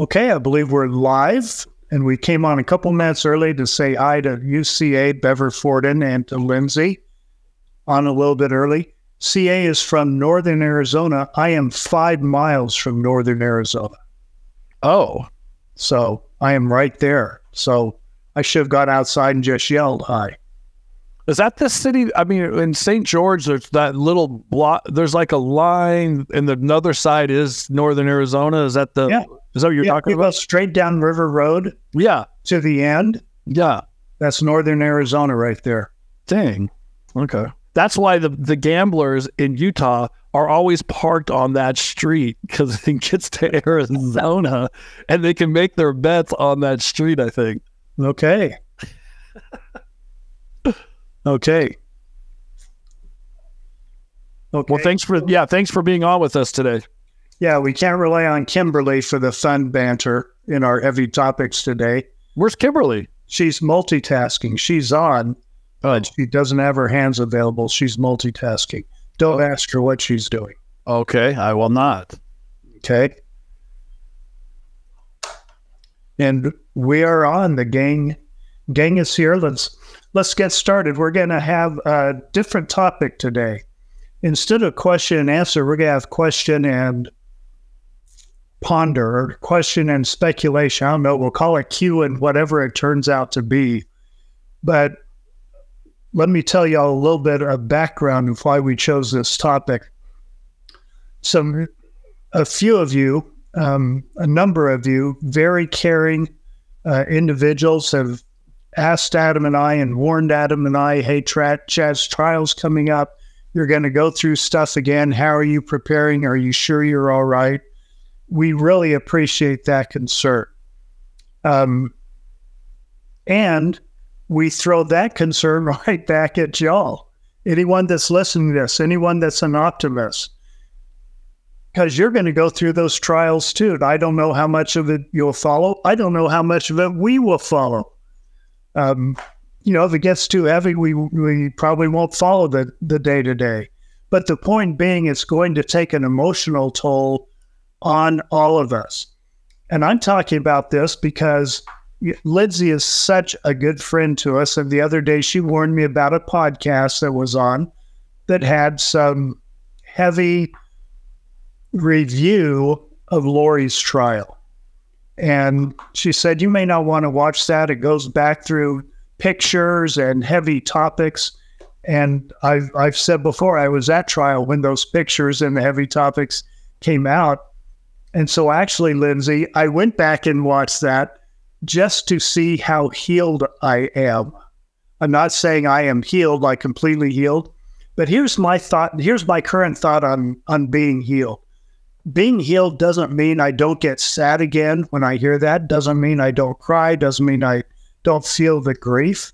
Okay, I believe we're live, and we came on a couple minutes early to say hi to UCA, Bever Forden, and to Lindsay. On a little bit early. CA is from Northern Arizona. I am five miles from Northern Arizona. Oh, So I am right there. So I should have got outside and just yelled hi. is that the city? I mean, in St. George, there's that little block. There's like a line, and the another side is Northern Arizona. Is that the? Yeah. Is that what you're Yeah, talking about? straight down River Road Yeah. to the end. Yeah. That's Northern Arizona right there. Dang. Okay. That's why the the gamblers in Utah are always parked on that street because it gets to Arizona and they can make their bets on that street. I think. Okay. okay. Okay. Well, thanks for yeah, thanks for being on with us today. Yeah, we can't rely on Kimberly for the fun banter in our heavy topics today. Where's Kimberly? She's multitasking. She's on, Oh, she doesn't have her hands available. She's multitasking. Don't oh. ask her what she's doing. okay. I will not. Okay. And we are on. The gang gang is here. Let's let's get started. We're gonna have a different topic today. Instead of question and answer, we're gonna have question and ponder or question and speculation. I don't know, we'll call it Q and whatever it turns out to be. But let me tell y'all a little bit of background of why we chose this topic. Some a few of you, um, a number of you, very caring uh, individuals have asked Adam and I and warned Adam and I, hey, tra- trial's coming up. You're going to go through stuff again. How are you preparing? Are you sure you're all right? We really appreciate that concern. Um, and we throw that concern right back at y'all. Anyone that's listening to this, anyone that's an optimist, because you're going to go through those trials too. I don't know how much of it you'll follow. I don't know how much of it we will follow. Um, you know, if it gets too heavy, we we probably won't follow the the day to day. But the point being, it's going to take an emotional toll on all of us. And I'm talking about this because Lindsay is such a good friend to us. And the other day, she warned me about a podcast that was on that had some heavy review of Lori's trial. And she said, You may not want to watch that. It goes back through pictures and heavy topics. And I've, I've said before, I was at trial when those pictures and the heavy topics came out. And so, actually, Lindsay, I went back and watched that just to see how healed I am. I'm not saying I am healed, like completely healed, but here's my thought. Here's my current thought on, on being healed being healed doesn't mean I don't get sad again when I hear that. Doesn't mean I don't cry. Doesn't mean I don't feel the grief.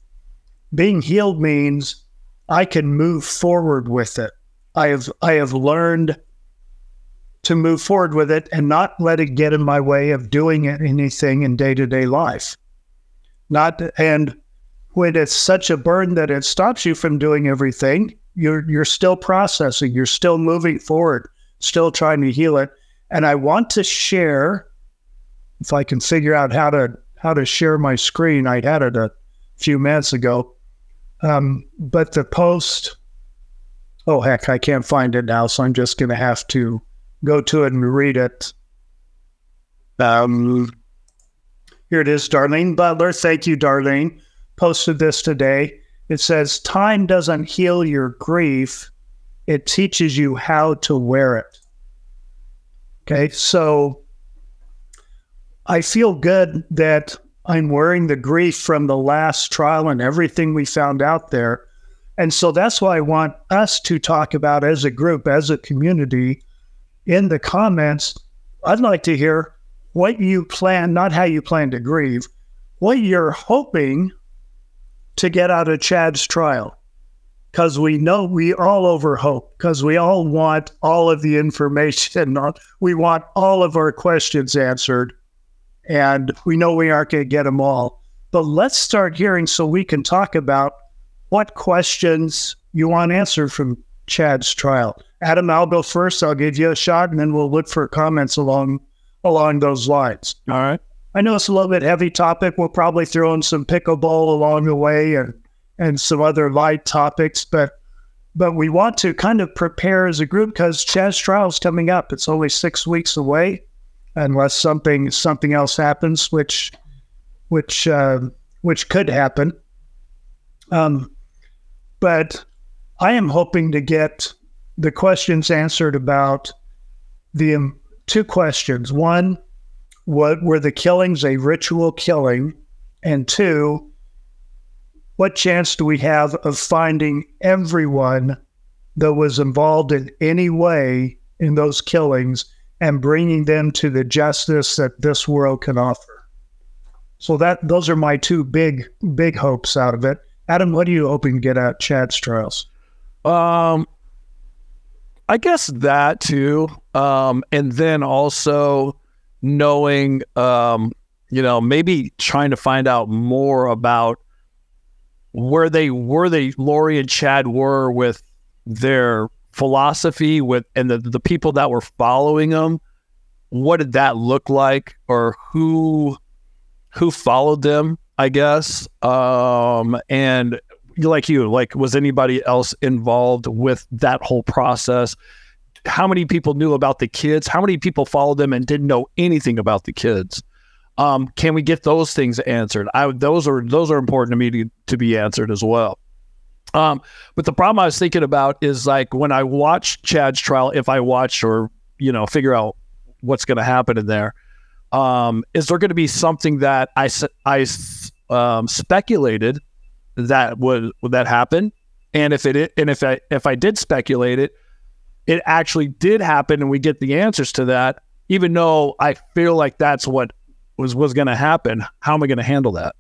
Being healed means I can move forward with it. I have I have learned to move forward with it and not let it get in my way of doing anything in day to day life. Not and when it's such a burden that it stops you from doing everything, you're you're still processing. You're still moving forward still trying to heal it. And I want to share, if I can figure out how to how to share my screen. I had it a few minutes ago, um, but the post. Oh heck, I can't find it now, so I'm just going to have to go to it and read it. Um, here it is, Darlene Butler. Thank you, Darlene. Posted this today. It says, "Time doesn't heal your grief." it teaches you how to wear it. Okay, so I feel good that I'm wearing the grief from the last trial and everything we found out there. And so that's why I want us to talk about as a group, as a community, in the comments. I'd like to hear what you plan, not how you plan to grieve, what you're hoping to get out of Chad's trial because we know we all over hope because we all want all of the information we want all of our questions answered and we know we aren't going to get them all but let's start hearing so we can talk about what questions you want answered from chad's trial adam i'll go first i'll give you a shot and then we'll look for comments along along those lines. All right. I know it's a little bit heavy topic. We'll probably throw in some pickleball along the way and and some other light topics, but but we want to kind of prepare as a group because Chad's trial is coming up. It's only six weeks away, unless something something else happens, which which uh, which could happen. Um, but I am hoping to get the questions answered about the um, two questions. One, what were the killings a ritual killing? And two, what chance do we have of finding everyone that was involved in any way in those killings and bringing them to the justice that this world can offer? So that those are my two big big hopes out of it. Adam, what are you hoping to get out Chad's trials? Um, I guess that too. Um, and then also knowing, um, you know, maybe trying to find out more about where they where they Lori and Chad were with their philosophy with and the the people that were following them. What did that look like, or who who followed them? I guess. Um, and like you, like was anybody else involved with that whole process? How many people knew about the kids? How many people followed them and didn't know anything about the kids? Um, can we get those things answered? I, those are those are important to me to, to be answered as well. Um, but the problem I was thinking about is like when I watch Chad's trial, if I watch or you know figure out what's going to happen in there, um, is there going to be something that I I um, speculated that would would that happen? And if it and if I if I did speculate it, it actually did happen, and we get the answers to that. Even though I feel like that's what was was going to happen, how am I going to handle that?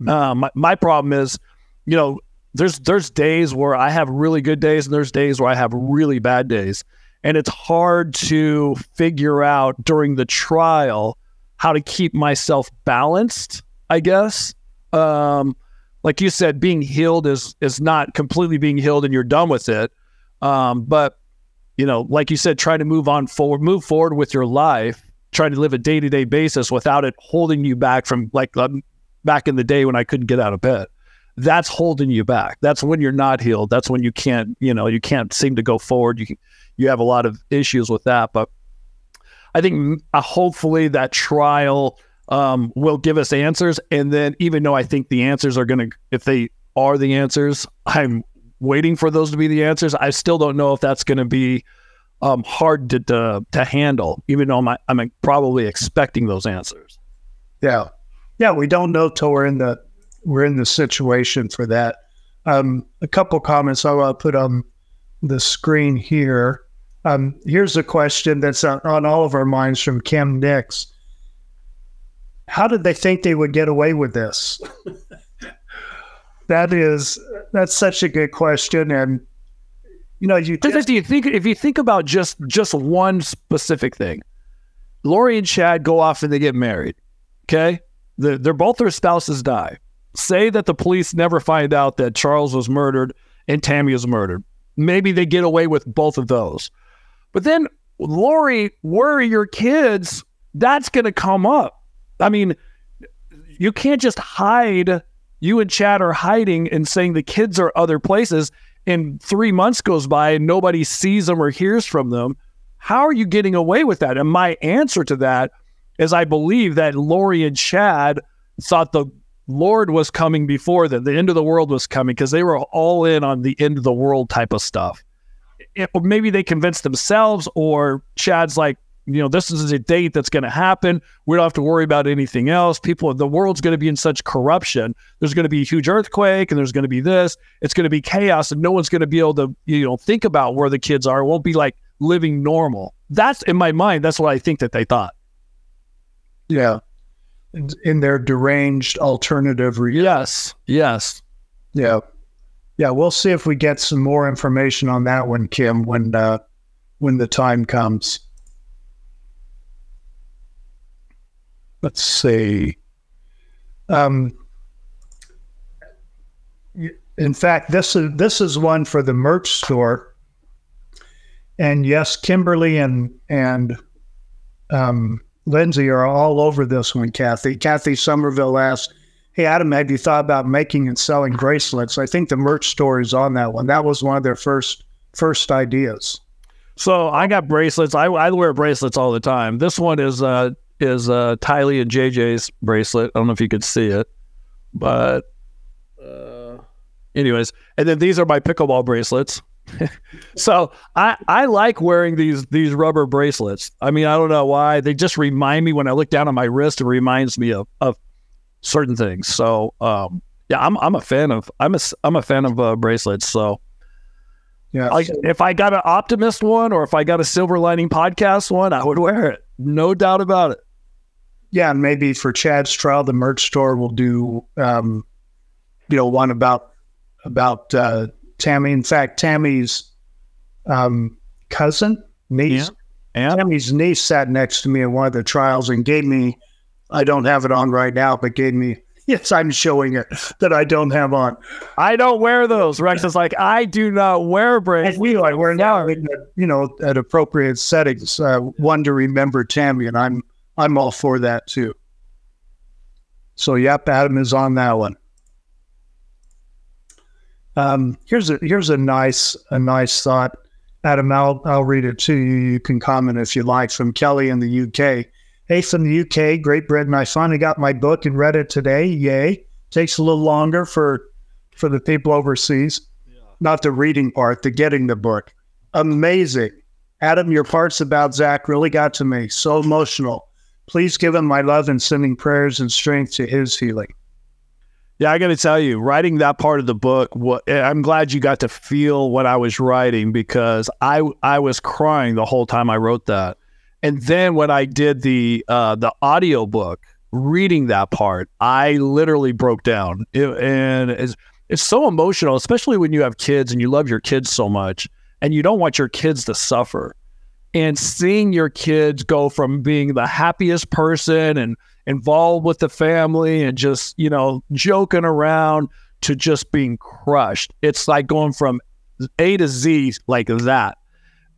Mm-hmm. Uh, my my problem is, you know, there's there's days where I have really good days, and there's days where I have really bad days, and it's hard to figure out during the trial how to keep myself balanced. I guess. Um, like you said, being healed is is not completely being healed and you're done with it. Um, but you know, like you said, try to move on forward, move forward with your life, try to live a day to day basis without it holding you back from like um, back in the day when I couldn't get out of bed. That's holding you back. That's when you're not healed. That's when you can't, you know, you can't seem to go forward. You you have a lot of issues with that. But I think uh, hopefully that trial um, will give us answers. And then, even though I think the answers are going to, if they are the answers, I'm waiting for those to be the answers. I still don't know if that's going to be um, hard to, to, to handle, even though I'm, I'm probably expecting those answers. Yeah, yeah, we don't know till we're in the we're in the situation for that. Um, a couple comments I will put on the screen here. Um, here's a question that's on, on all of our minds from Kim Nix how did they think they would get away with this? that is that's such a good question, and you know, you just, do you think if you think about just just one specific thing, Lori and Chad go off and they get married. Okay, the, they're both their spouses die. Say that the police never find out that Charles was murdered and Tammy was murdered. Maybe they get away with both of those. But then, Lori, where are your kids? That's going to come up. I mean, you can't just hide. You and Chad are hiding and saying the kids are other places, and three months goes by and nobody sees them or hears from them. How are you getting away with that? And my answer to that is I believe that Lori and Chad thought the Lord was coming before them. The end of the world was coming because they were all in on the end of the world type of stuff. It, maybe they convinced themselves, or Chad's like, you know, this is a date that's going to happen. We don't have to worry about anything else. People, the world's going to be in such corruption. There's going to be a huge earthquake and there's going to be this. It's going to be chaos and no one's going to be able to, you know, think about where the kids are. It won't be like living normal. That's in my mind. That's what I think that they thought. Yeah. In their deranged alternative. Reality. Yes. Yes. Yeah. Yeah. We'll see if we get some more information on that one, Kim, when, uh, when the time comes. Let's see. Um, in fact, this is this is one for the merch store. And yes, Kimberly and and um, Lindsay are all over this one, Kathy. Kathy Somerville asked, Hey, Adam, have you thought about making and selling bracelets? I think the merch store is on that one. That was one of their first first ideas. So I got bracelets. I, I wear bracelets all the time. This one is uh is uh Tylee and JJ's bracelet. I don't know if you could see it, but uh, anyways, and then these are my pickleball bracelets. so I I like wearing these these rubber bracelets. I mean I don't know why they just remind me when I look down on my wrist. It reminds me of of certain things. So um yeah I'm I'm a fan of I'm a I'm a fan of uh, bracelets. So Yeah. like if I got an optimist one or if I got a silver lining podcast one, I would wear it. No doubt about it. Yeah, and maybe for Chad's trial, the merch store will do, um, you know, one about about uh, Tammy. In fact, Tammy's um, cousin, niece, And Tammy's niece sat next to me in one of the trials and gave me. I don't have it on right now, but gave me. Yes, I'm showing it that I don't have on. I don't wear those. Rex is like, I do not wear bracelets. we like we're now you know at appropriate settings. Uh, one to remember Tammy, and I'm I'm all for that too. So yep, Adam is on that one. Um, here's a here's a nice a nice thought, Adam. I'll I'll read it to you. You can comment if you like from Kelly in the UK. Hey, from the UK, Great Britain. I finally got my book and read it today. Yay! Takes a little longer for for the people overseas not the reading part, the getting the book. Amazing. Adam, your parts about Zach really got to me. So emotional. Please give him my love and sending prayers and strength to his healing. Yeah, I got to tell you, writing that part of the book, what, I'm glad you got to feel what I was writing because I I was crying the whole time I wrote that. And then when I did the uh, the audio book, reading that part, I literally broke down. It, and it's it's so emotional, especially when you have kids and you love your kids so much, and you don't want your kids to suffer. And seeing your kids go from being the happiest person and involved with the family and just, you know, joking around to just being crushed. It's like going from A to Z like that.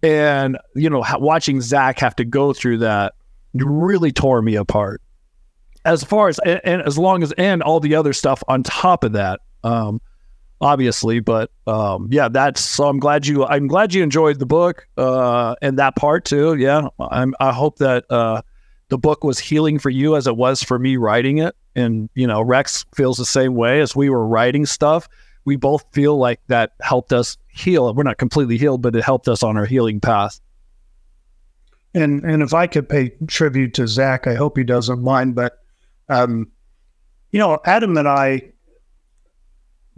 And, you know, watching Zach have to go through that really tore me apart. As far as, and, and as long as, and all the other stuff on top of that, um, obviously, but um, yeah, that's, so I'm glad you, I'm glad you enjoyed the book uh, and that part too. Yeah. I'm, I hope that, uh, the book was healing for you as it was for me writing it. And, you know, Rex feels the same way as we were writing stuff. We both feel like that helped us heal. We're not completely healed, but it helped us on our healing path. And and if I could pay tribute to Zach, I hope he doesn't mind. But um, you know, Adam and I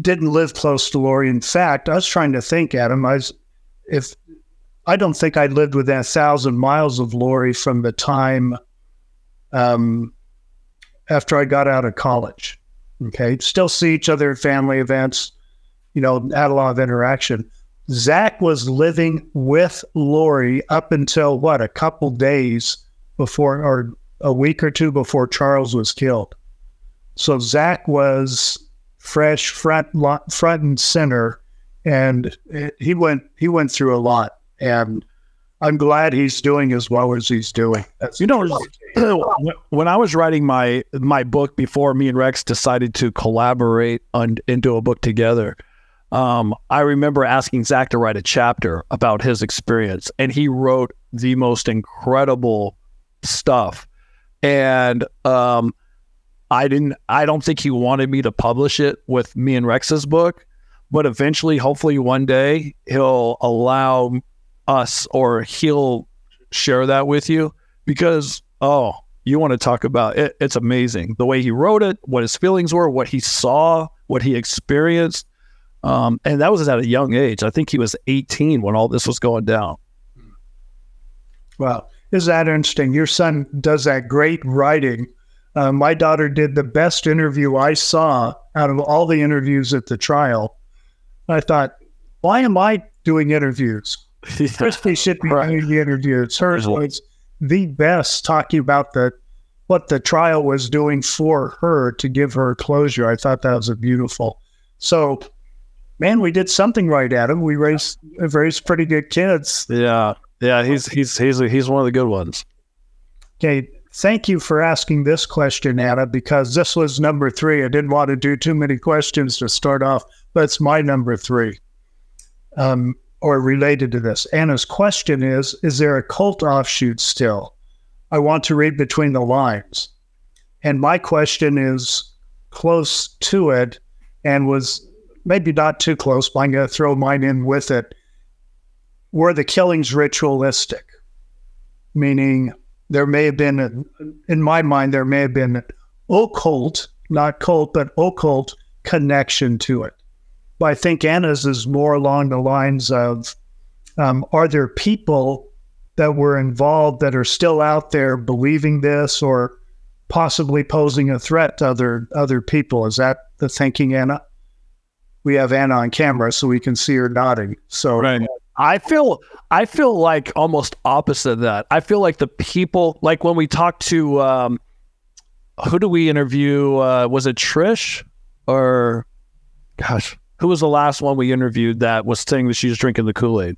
didn't live close to Lori. In fact, I was trying to think, Adam, I was if I don't think I lived within a thousand miles of Lori from the time um, after I got out of college. Okay, still see each other at family events. You know, had a lot of interaction. Zach was living with Lori up until what a couple days before, or a week or two before Charles was killed. So Zach was fresh front front and center, and it, he went he went through a lot. And I'm glad he's doing as well as he's doing. That's You know, when I was writing my my book before me and Rex decided to collaborate on into a book together, um, I remember asking Zach to write a chapter about his experience, and he wrote the most incredible stuff. And um, I didn't. I don't think he wanted me to publish it with me and Rex's book, but eventually, hopefully, one day he'll allow us or he'll share that with you because oh you want to talk about it it's amazing the way he wrote it what his feelings were what he saw what he experienced um, and that was at a young age i think he was 18 when all this was going down Wow. Is that interesting? Your son does that great writing. Uh, my daughter did the best interview I saw out of all the interviews at the trial. I thought, why am I doing interviews? Christy should be Right. doing the interviews. Hers was the best talking about the what the trial was doing for her to give her closure. I thought that was a beautiful. So, man, we did something right, Adam. We raised raised pretty good kids. yeah yeah he's he's he's he's one of the good ones Okay, thank you for asking this question, Anna, because this was number three. I didn't want to do too many questions to start off, but it's my number three, um, or related to this. Anna's question is Is there a cult offshoot still? I want to read between the lines. And my question is close to it and was maybe not too close, but I'm going to throw mine in with it. Were the killings ritualistic? Meaning, there may have been, a, in my mind, there may have been occult, not cult, but occult connection to it. But I think Anna's is more along the lines of um, are there people that were involved that are still out there believing this or possibly posing a threat to other other people? Is that the thinking, Anna? We have Anna on camera, so we can see her nodding. So right. I feel I feel like almost opposite of that. I feel like the people like when we talked to um, who do we interview? Uh, was it Trish or gosh, who was the last one we interviewed that was saying that she's drinking the Kool Aid?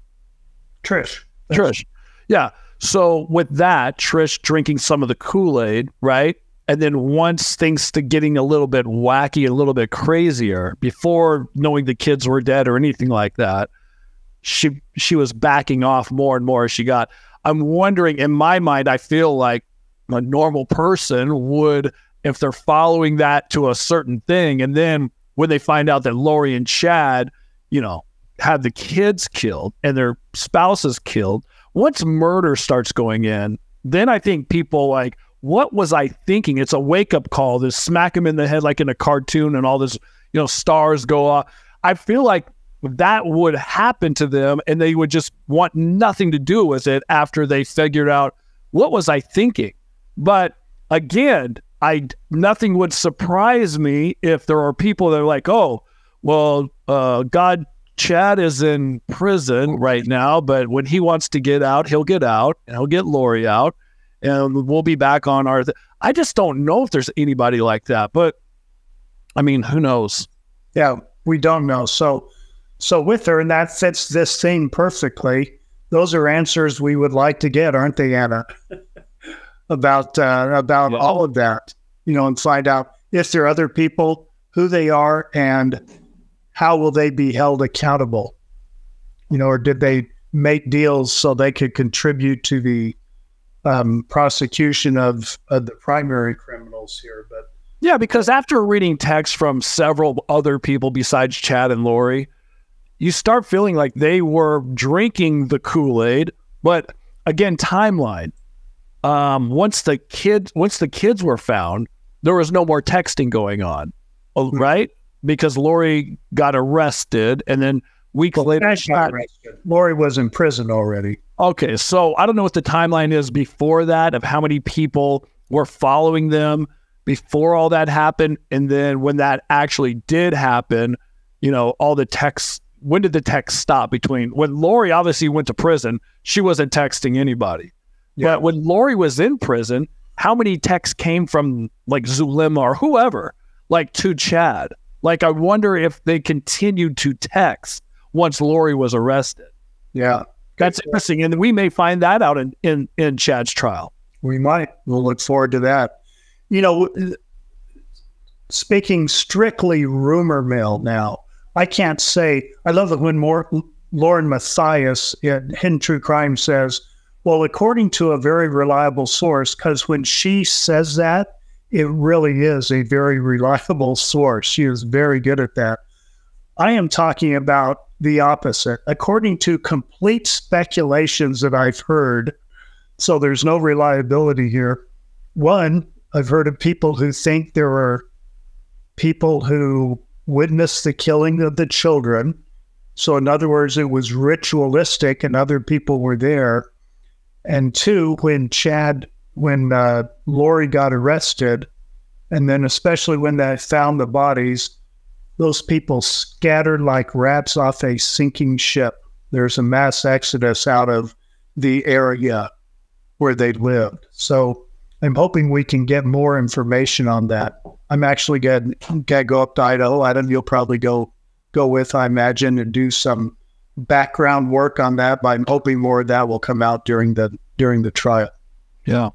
Trish. Trish. Yeah. So with that, Trish drinking some of the Kool Aid, right? And then once things to getting a little bit wacky, a little bit crazier, before knowing the kids were dead or anything like that, she she was backing off more and more as she got. I'm wondering in my mind, I feel like a normal person would, if they're following that to a certain thing, and then when they find out that Lori and Chad, you know, had the kids killed and their spouses killed, once murder starts going in, then I think people like, what was I thinking? It's a wake up call. This smack him in the head like in a cartoon, and all this, you know, stars go off. I feel like that would happen to them and they would just want nothing to do with it after they figured out what was I thinking. But again, I nothing would surprise me if there are people that are like, oh, well, uh, God, Chad is in prison right now, but when he wants to get out, he'll get out and he'll get Lori out, and we'll be back on our. Th- I just don't know if there's anybody like that, but I mean, who knows? Yeah, we don't know. So so with her, and that fits this theme perfectly. Those are answers we would like to get, aren't they, Anna? about uh, about yeah. all of that, you know, and find out if there are other people, who they are, and how will they be held accountable? You know, or did they make deals so they could contribute to the um, prosecution of, of the primary criminals here? But yeah, because after reading text from several other people besides Chad and Lori, you start feeling like they were drinking the Kool Aid. But again, timeline. Um, once the kids once the kids were found, there was no more texting going on, oh, hmm. right? Because Lori got arrested, and then weeks well, later. Lori was in prison already. Okay, so I don't know what the timeline is before that of how many people were following them before all that happened, and then when that actually did happen, you know, all the texts when did the text stop between when Lori obviously went to prison? She wasn't texting anybody. Yeah. But when Lori was in prison, how many texts came from like Zulema or whoever, like to Chad? Like, I wonder if they continued to text once Lori was arrested. Yeah. That's interesting. And we may find that out in, in, in Chad's trial. We might. We'll look forward to that. You know, speaking strictly rumor mill now, I can't say. I love it when more, Lauren Matthias in Hidden True Crime says, well, according to a very reliable source, because when she says that, it really is a very reliable source. She is very good at that. I am talking about the opposite. According to complete speculations that I've heard, so there's no reliability here. One, I've heard of people who think there are people who witnessed the killing of the children. So, in other words, it was ritualistic and other people were there. And two, when Chad, when uh, Lori got arrested, and then especially when they found the bodies, those people scattered like rats off a sinking ship. There's a mass exodus out of the area where they lived. So I'm hoping we can get more information on that. I'm actually going to go up to Idaho. Adam, you'll probably go go with, I imagine, and do some background work on that. But I'm hoping more of that will come out during the during the trial. Yeah.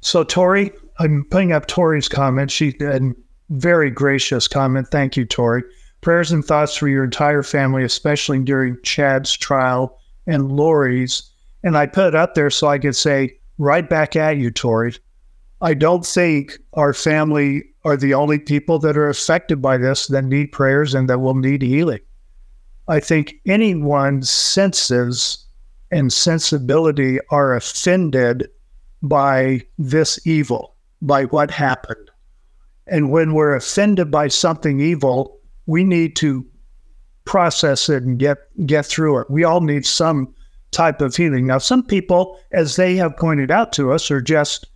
So Tori, I'm putting up Tori's comment. She and very gracious comment. Thank you, Tori. Prayers and thoughts for your entire family, especially during Chad's trial and Lori's. And I put it up there so I could say right back at you, Tori. I don't think our family are the only people that are affected by this that need prayers and that will need healing. I think anyone's senses and sensibility are offended by this evil, by what happened. And when we're offended by something evil, we need to process it and get get through it. We all need some type of healing. Now, some people, as they have pointed out to us, are just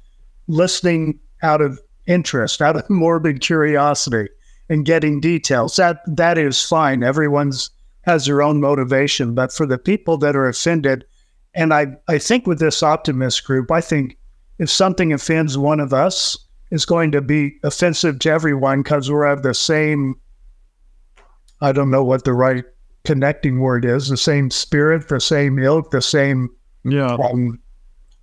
listening out of interest, out of morbid curiosity, and getting details. That that is fine. Everyone's has their own motivation. But for the people that are offended, and I, I think with this optimist group, I think if something offends one of us, it's going to be offensive to everyone because we're of the same, I don't know what the right connecting word is, the same spirit, the same ilk, the same. Yeah. Um,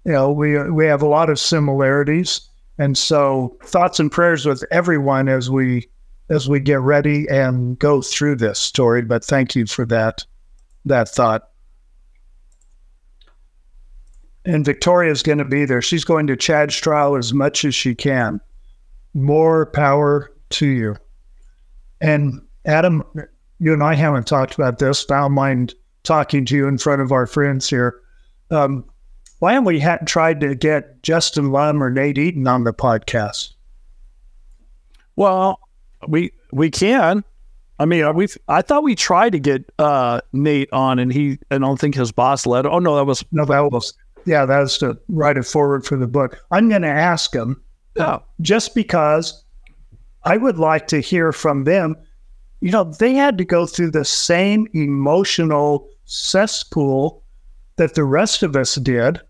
you know, we we have a lot of similarities, and so thoughts and prayers with everyone as we as we get ready and go through this story. But thank you for that that thought. And Victoria's going to be there. She's going to Chad's trial as much as she can. More power to you. And Adam, you and I haven't talked about this. I don't mind talking to you in front of our friends here. Um, why haven't we had, tried to get Justin Lum or Nate Eaton on the podcast? Well, we we can. I mean, we I thought we tried to get uh, Nate on, and he I don't think his boss let. Oh no, that was no, that was yeah, that was to write it forward for the book. I'm going to ask him, yeah, just because I would like to hear from them. You know, they had to go through the same emotional cesspool that the rest of us did.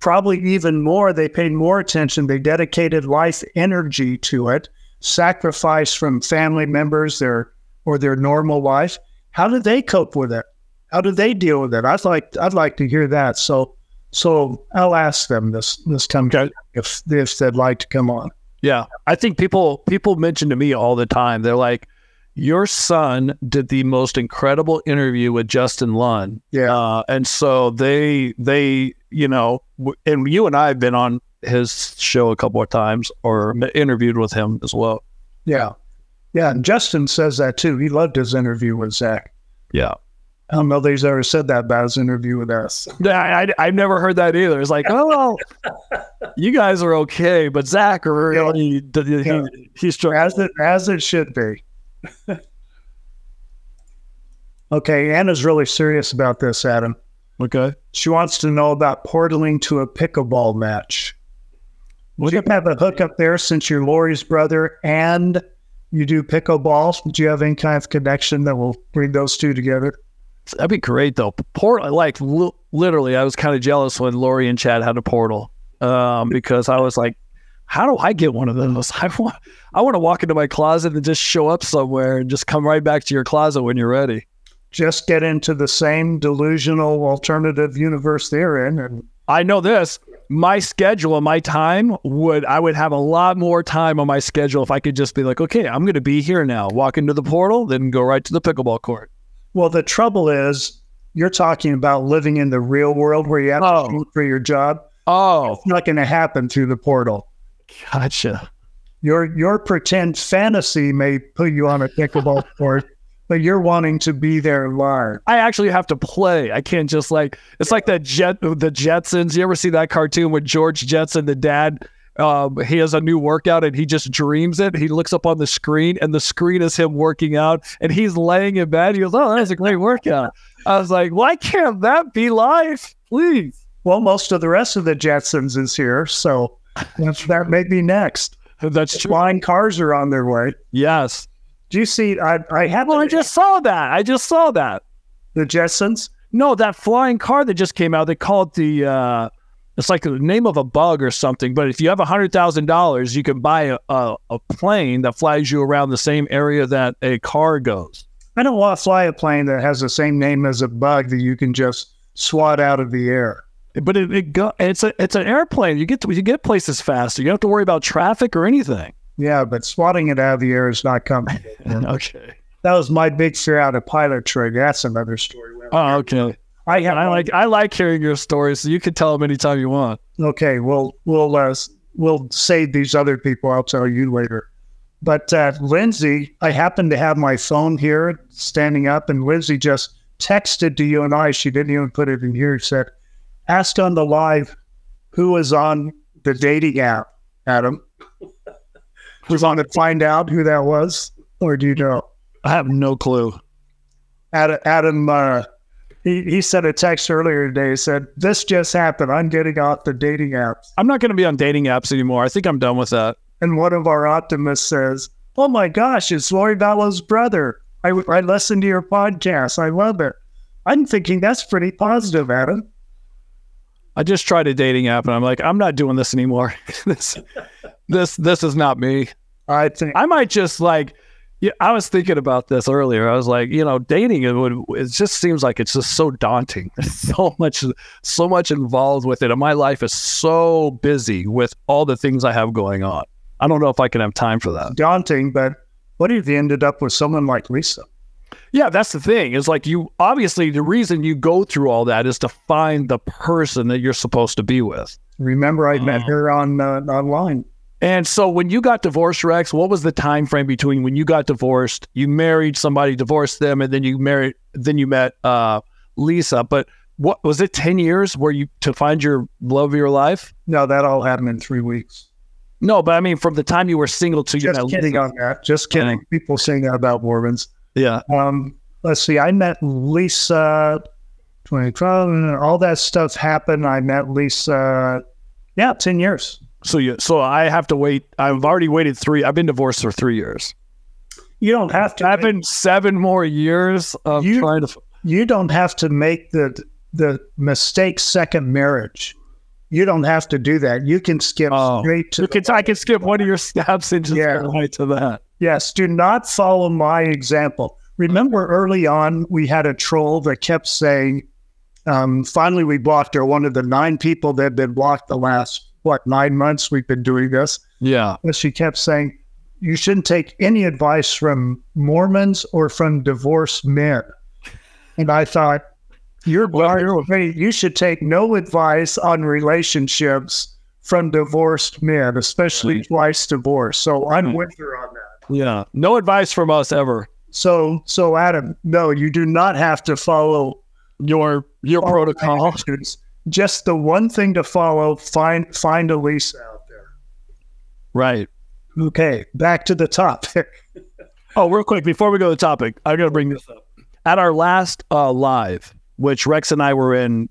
Probably even more. They paid more attention. They dedicated life energy to it sacrifice from family members their or their normal life how did they cope with it how did they deal with it i'd like i'd like to hear that so so i'll ask them this this time okay. if if they'd like to come on yeah i think people people mention to me all the time they're like your son did the most incredible interview with justin lum yeah uh, and so they they you know and you and i have been on his show a couple of times or interviewed with him as well. Yeah. Yeah. And Justin says that too. He loved his interview with Zach. Yeah. I don't know that he's ever said that about his interview with us. Yeah, I, I, have never heard that either. It's like, oh, well, you guys are okay, but Zach really, yeah. he, yeah. he's as it as it should be. okay, Anna's really serious about this, Adam. Okay, she wants to know about portaling to a pickleball match. Would you have a hookup there since you're Lori's brother and you do pickleball? Do you have any kind of connection that will bring those two together? That'd be great though. Port like li- literally, I was kind of jealous when Lori and Chad had a portal um, because I was like, how do I get one of those? I want I want to walk into my closet and just show up somewhere and just come right back to your closet when you're ready. Just get into the same delusional alternative universe they're in, and I know this my schedule and my time would I would have a lot more time on my schedule if I could just be like, okay, I'm going to be here now. Walk into the portal, then go right to the pickleball court. Well, the trouble is, you're talking about living in the real world where you have oh. to for your job. Oh, it's not going to happen through the portal. Gotcha. Your your pretend fantasy may put you on a pickleball court, but you're wanting to be there live. I actually have to play. I can't just like it's like that jet the Jetsons. You ever see that cartoon with George Jetson, the dad? Um, he has a new workout and he just dreams it. He looks up on the screen and the screen is him working out and he's laying in bed. He goes, "Oh, that was a great workout." I was like, "Why can't that be life, please?" Well, most of the rest of the Jetsons is here, so that may be next. That's true. Flying cars are on their way. Yes. Do you see? I I have. Well, I just saw that. I just saw that. The Jetsons. No, that flying car that just came out. They call it the. Uh, it's like the name of a bug or something. But if you have a hundred thousand dollars, you can buy a, a, a plane that flies you around the same area that a car goes. I don't want to fly a plane that has the same name as a bug that you can just swat out of the air. But it, it go, it's a it's an airplane. You get to you get places faster. You don't have to worry about traffic or anything. Yeah, but swatting it out of the air is not coming. okay. that was my big fear out of pilot training. That's another story. Oh, okay. I have I like I like hearing your stories, so you can tell them anytime you want. okay, we'll we'll uh, we'll save these other people. I'll tell you later. But uh, Lindsay, I happen to have my phone here, standing up, and Lindsay just texted to you and I. She didn't even put it in here. Said, "Asked on the live who was on the dating app, Adam. was on to find out who that was, or do you know?" I have no clue. Adam, Adam uh, he, he sent a text earlier today. He said, This just happened. I'm getting off the dating apps. I'm not going to be on dating apps anymore. I think I'm done with that. And one of our optimists says, Oh my gosh, it's Lori Vallow's brother. I, I listened to your podcast. I love it. I'm thinking that's pretty positive, Adam. I just tried a dating app, and I'm like, I'm not doing this anymore. this this this is not me. I think I might just like. Yeah, I was thinking about this earlier. I was like, you know, dating it would. It just seems like it's just so daunting. There's so much, so much involved with it, and my life is so busy with all the things I have going on. I don't know if I can have time for that. daunting, but what if you ended up with someone like Lisa? Yeah, that's the thing. Is like you obviously the reason you go through all that is to find the person that you're supposed to be with. Remember, I met Oh. her on uh, online. And so when you got divorced, Rex, what was the time frame between when you got divorced, you married somebody, divorced them, and then you married, then you met uh, Lisa? But what was it? Ten years where you to find your love of your life? No, that all happened in three weeks. No, but I mean from the time you were single to you Just kidding Lisa. on that. Just kidding. People saying that about Mormons. Yeah, Um, let's see. I met Lisa 2012, and all that stuff happened. I met Lisa, yeah, 10 years. so you so I have to wait. I've already waited three. I've been divorced for three years. You don't have to. I've been seven more years of You- trying to. you don't have to make the the mistake second marriage. You don't have to do that. You can skip Oh. straight to can, I can skip one of your steps and just Yeah. go right to that. Yes, do not follow my example. Remember early on, we had a troll that kept saying, um, finally, we blocked her. One of the nine people that had been blocked the last, what, nine months we've been doing this. Yeah. But she kept saying, you shouldn't take any advice from Mormons or from divorced men. And I thought, you're Well. You should take no advice on relationships from divorced men, especially Right. twice divorced. So I'm Right. with her on that. Yeah. No advice from us ever. So, so Adam, no, you do not have to follow Your your protocol. Just the one thing to follow: find find a Lisa out there. Right. Okay, back to the topic. Oh, real quick before we go to the topic, I got to bring this up. At our last uh, live, which Rex and I were in,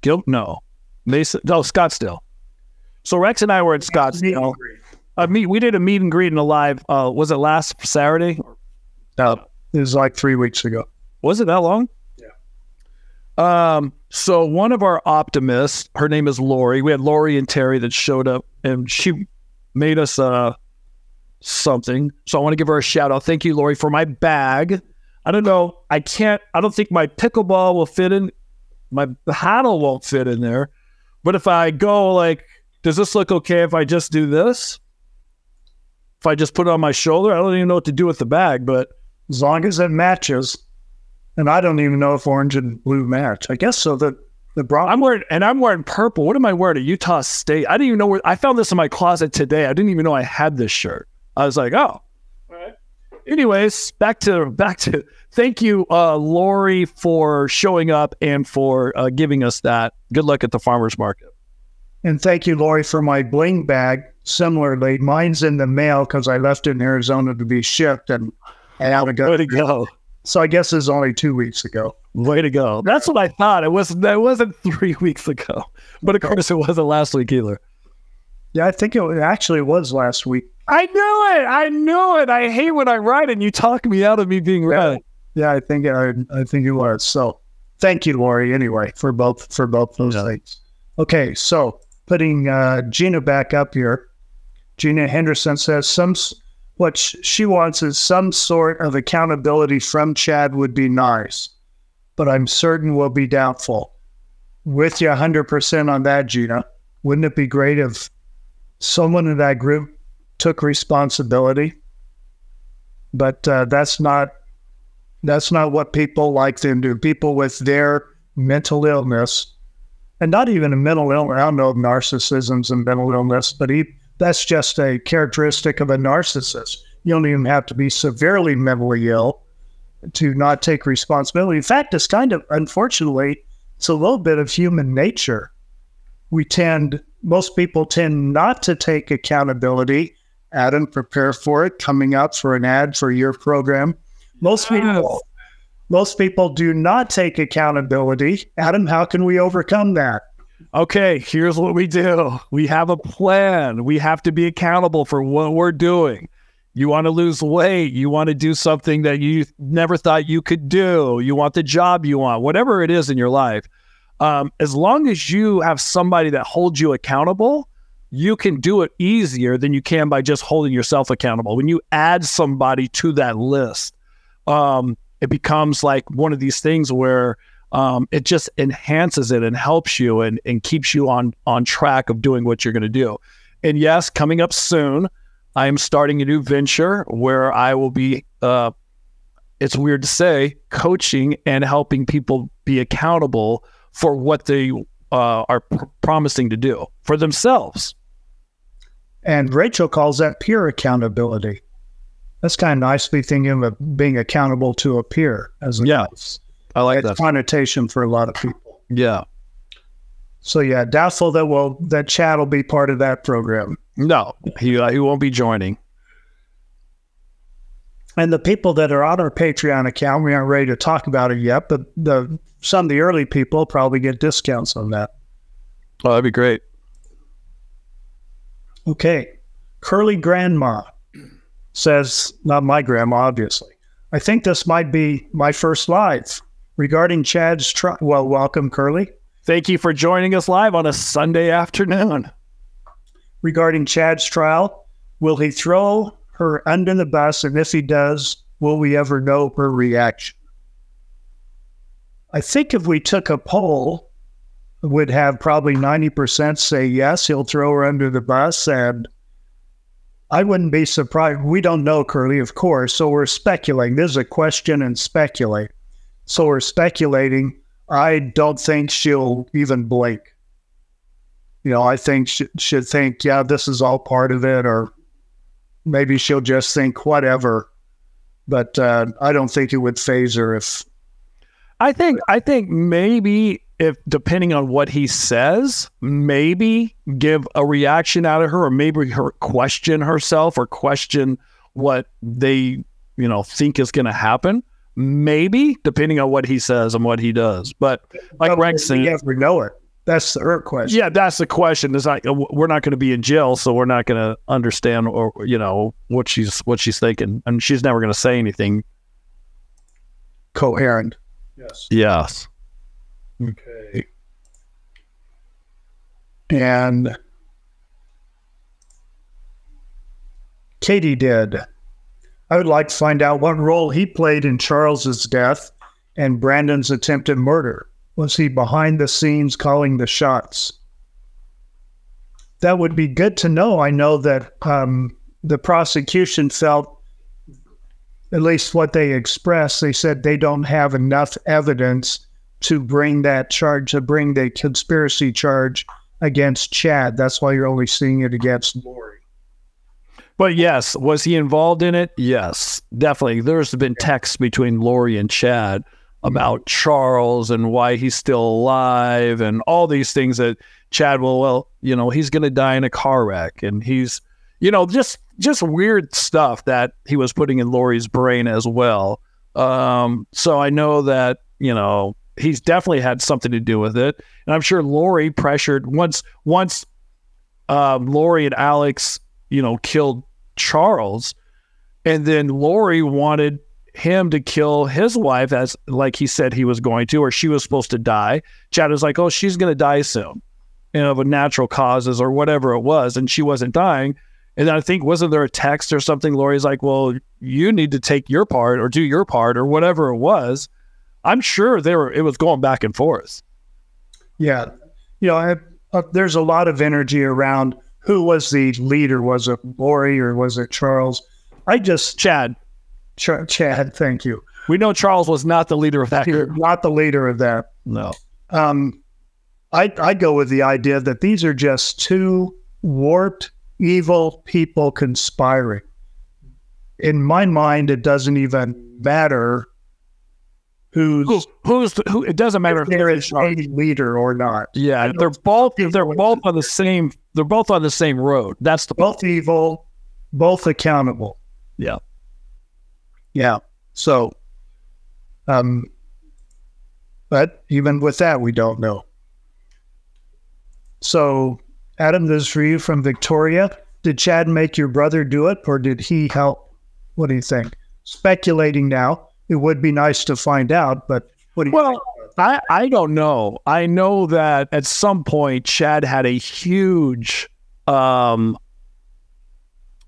Gil no, Mason, no Scottsdale. So Rex and I were at Scottsdale. Uh, meet, we did a meet and greet in a live. Uh, was it last Saturday? No, it was like three weeks ago. Was it that long? Yeah. Um. So one of our optimists, her name is Lori. We had Lori and Terry that showed up, and she made us uh something. So I want to give her a shout out. Thank you, Lori, for my bag. I don't know. I can't. I don't think my pickleball will fit in. My paddle won't fit in there. But if I go like, does this look okay if I just do this? If I just put it on my shoulder, I don't even know what to do with the bag. But As long as it matches, and I don't even know if orange and blue match. I guess so. The the bra. I'm wearing and I'm wearing purple. What am I wearing? A Utah State. I didn't even know where I found this in my closet today. I didn't even know I had this shirt. I was like, oh. Anyways, back to back to thank you, uh, Lori, for showing up and for uh, giving us that. Good luck at the farmers market. And thank you, Lori, for my bling bag. Similarly, mine's in the mail because I left it in Arizona to be shipped, and I haven't got. Way to go. So I guess it's only two weeks ago. Way to go. That's what I thought. It was that wasn't three weeks ago. But of course it wasn't last week either. Yeah, I think it actually was last week. I knew it. I knew it. I hate when I write and you talk me out of me being right. Yeah, I think I, I think it was. So thank you, Lori. Anyway, for both for both those Yeah. things. Okay, so putting uh, Gina back up here. Gina Henderson says some what she wants is some sort of accountability from Chad would be nice, but I'm certain will be doubtful. with you 100% on that, Gina. Wouldn't it be great if someone in that group took responsibility? But uh, that's not that's not what people like them do. People with their mental illness, and not even a mental illness. I don't know if narcissism's a mental illness, but he, that's just a characteristic of a narcissist. You don't even have to be severely mentally ill to not take responsibility. In fact, it's kind of unfortunately, it's a little bit of human nature. We tend, most people tend not to take accountability. Adam, prepare for it. Coming up for an ad for your program. Most people, most people do not take accountability. Adam, how can we overcome that? Okay, here's what we do. We have a plan. We have to be accountable for what we're doing. You want to lose weight. You want to do something that you never thought you could do. You want the job you want, whatever it is in your life. Um, as long as you have somebody that holds you accountable, you can do it easier than you can by just holding yourself accountable. When you add somebody to that list, um, it becomes like one of these things where um, it just enhances it and helps you and, and keeps you on on track of doing what you're going to do. And yes, coming up soon, I am starting a new venture where I will be. Uh, it's weird to say, coaching and helping people be accountable for what they uh, are pr- promising to do for themselves. And Rachel calls that peer accountability. That's kind of nicely thinking of being accountable to a peer as a yeah. I like that connotation for a lot of people. Yeah. So yeah, doubtful that will that Chad will be part of that program. No, he uh, he won't be joining. And the people that are on our Patreon account, we aren't ready to talk about it yet, but the some of the early people probably get discounts on that. Oh, that'd be great. Okay. Curly Grandma says, not my grandma, obviously. I think this might be my first live regarding Chad's trial. Well, welcome, Curly. Thank you for joining us live on a Sunday afternoon. Regarding Chad's trial, will he throw her under the bus? And if he does, will we ever know her reaction? I think if we took a poll, would have probably 90% say yes, he'll throw her under the bus. And I wouldn't be surprised. We don't know, Curly, of course. So we're speculating. This is a question and speculate. So we're speculating. I don't think she'll even blink. You know, I think she should think, yeah, this is all part of it, or maybe she'll just think whatever. But uh, I don't think it would phase her if. I think I think maybe if depending on what he says, maybe give a reaction out of her, or maybe her question herself, or question what they you know think is going to happen. Maybe depending on what he says and what he does. But like Rank said, you never know it. That's the her question. Yeah, that's the question. Is like uh, we're not going to be in jail, so we're not going to understand or you know what she's what she's thinking, and she's never going to say anything coherent. Yes. Yes. Okay. And Katie did. I would like to find out what role he played in Charles's death and Brandon's attempted murder. Was he behind the scenes calling the shots? That would be good to know. I know that um, the prosecution felt, at least what they expressed, they said they don't have enough evidence to bring that charge, to bring the conspiracy charge against Chad. That's why you're only seeing it against Lori. But yes, was he involved in it? Yes, definitely. There's been texts between Lori and Chad about Charles and why he's still alive and all these things that Chad will, well, you know, he's going to die in a car wreck and he's, you know, just just weird stuff that he was putting in Lori's brain as well. Um, so I know that, you know, he's definitely had something to do with it. And I'm sure Lori pressured once once um, Lori and Alex, you know, killed Charles, and then Lori wanted him to kill his wife as like he said he was going to, or she was supposed to die. Chad was like, "Oh, she's going to die soon, you know, of natural causes or whatever it was," and she wasn't dying. And I think wasn't there a text or something? Lori's like, "Well, you need to take your part or do your part or whatever it was." I'm sure they were. It was going back and forth. Yeah. You know, I, uh, there's a lot of energy around who was the leader. Was it Lori or was it Charles? I just, Chad. Ch- Chad, thank you. We know Charles was not the leader of that group. not the leader of that. No. Um, I, I go with the idea that these are just two warped, evil people conspiring. In my mind, it doesn't even matter who's Who, who's the, who? It doesn't matter. if there is a leader or not. Yeah, they're both they're both on the same they're both on the same road. That's the Both evil, both accountable. yeah. Yeah. So, um, but even with that, we don't know. So, Adam, this is for you from Victoria. Did Chad make your brother do it, or did he help? What do you think? Speculating now, it would be nice to find out, but what do you Well, I I don't know. I know that at some point Chad had a huge um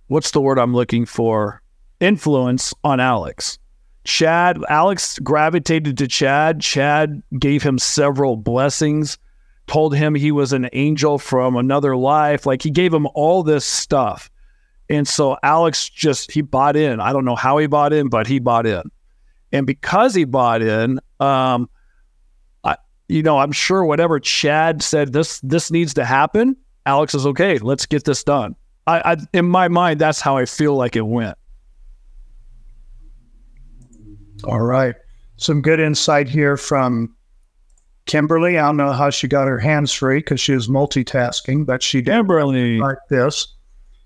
what's the word I'm looking for? Influence on Alex. Chad Alex gravitated to Chad. Chad gave him several blessings, told him he was an angel from another life. Like he gave him all this stuff. And so Alex just he bought in. I don't know how he bought in, but he bought in. And because he bought in, um, I, you know, I'm sure whatever Chad said, this this needs to happen. Alex is okay. Let's get this done. I, I in my mind, that's how I feel like it went. All right. Some good insight here from Kimberly. I don't know how she got her hands free because she was multitasking, but she did Kimberly, like this.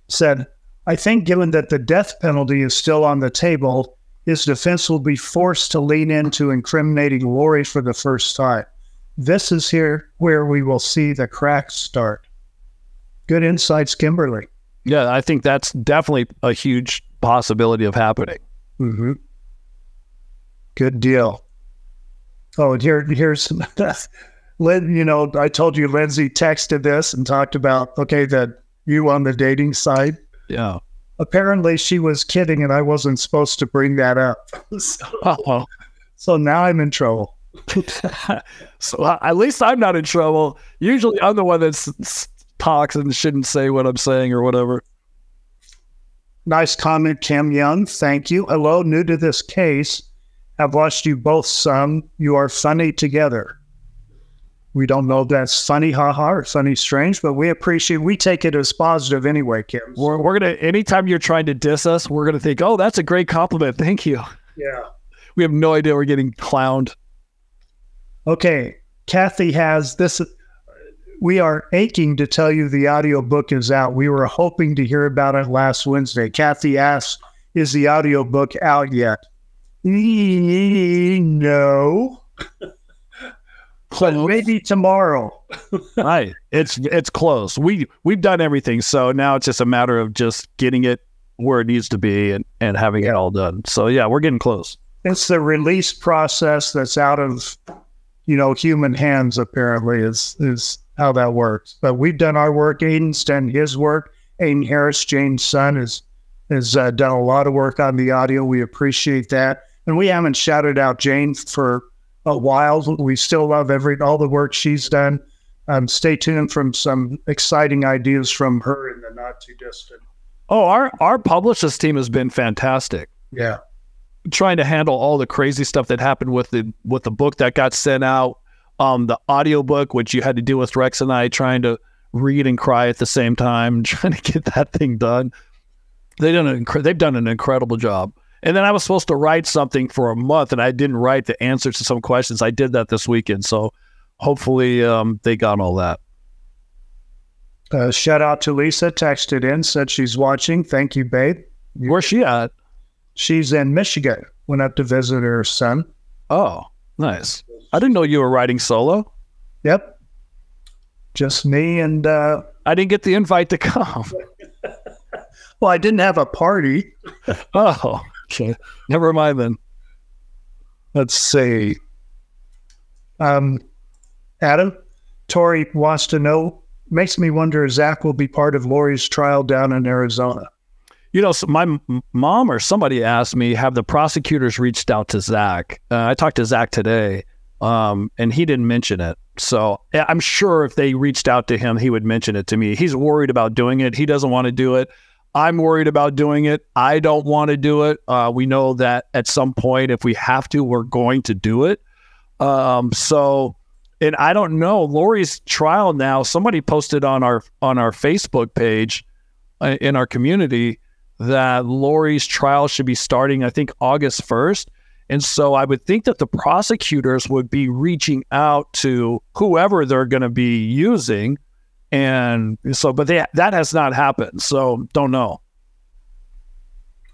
Said, I think given that the death penalty is still on the table, his defense will be forced to lean into incriminating Lori for the first time. This is here where we will see the cracks start. Good insights, Kimberly. yeah, I think that's definitely a huge possibility of happening. Mm-hmm. Good deal. Oh, and here, here's Lynn. You know, I told you Lindsay texted this and talked about okay that you on the dating side. Yeah. Apparently, she was kidding, and I wasn't supposed to bring that up. so, so now I'm in trouble. so uh, at least I'm not in trouble. Usually, I'm the one that talks and shouldn't say what I'm saying or whatever. Nice comment, Kim Young. Thank you. Hello, new to this case. I've watched you both some. You are funny together. We don't know if that's funny, haha, or funny, strange, but we appreciate. We take it as positive anyway, Kim. We're, we're gonna anytime you're trying to diss us, we're gonna think, oh, that's a great compliment. Thank you. Yeah. We have no idea we're getting clowned. Okay, Kathy has this. We are aching to tell you the audiobook is out. We were hoping to hear about it last Wednesday. Kathy asks, Is the audiobook out yet? No. But maybe tomorrow. right. It's it's close. We we've done everything, so now it's just a matter of just getting it where it needs to be and, and having it all done. So yeah, we're getting close. It's the release process that's out of, you know, human hands. Apparently, is is how that works. But we've done our work. Aiden's done his work. Aiden Harris, Jane's son, has has uh, done a lot of work on the audio. We appreciate that, and we haven't shouted out Jane for a while. We still love every all the work she's done. Um, stay tuned from some exciting ideas from her in the not too distant. Oh, our our publicist team has been fantastic. Yeah. Trying to handle all the crazy stuff that happened with the with the book that got sent out, um, the audiobook, which you had to deal with Rex and I trying to read and cry at the same time, trying to get that thing done. They done an incre- they've done an incredible job. And then I was supposed to write something for a month, and I didn't write the answers to some questions. I did that this weekend, so hopefully um, they got all that. Uh, shout out to Lisa. Texted in, said she's watching. Thank you, babe. Where's she at? She's in Michigan. Went up to visit her son. Oh, nice. I didn't know you were writing solo. Yep. Just me and uh I didn't get the invite to come. well, I didn't have a party. Oh, okay. Never mind then. Let's see. Um Adam, Tori wants to know, makes me wonder if Zach will be part of Lori's trial down in Arizona. You know, so my mom or somebody asked me, have the prosecutors reached out to Zach? Uh, I talked to Zach today. Um, and he didn't mention it. So I'm sure if they reached out to him, he would mention it to me. He's worried about doing it. He doesn't want to do it. I'm worried about doing it. I don't want to do it. Uh, we know that at some point, if we have to, we're going to do it. Um, so, and I don't know Lori's trial now. Somebody posted on our on our Facebook page uh, in our community that Lori's trial should be starting. I think August first. And so I would think that the prosecutors would be reaching out to whoever they're going to be using. And so, but they, that has not happened. So don't know.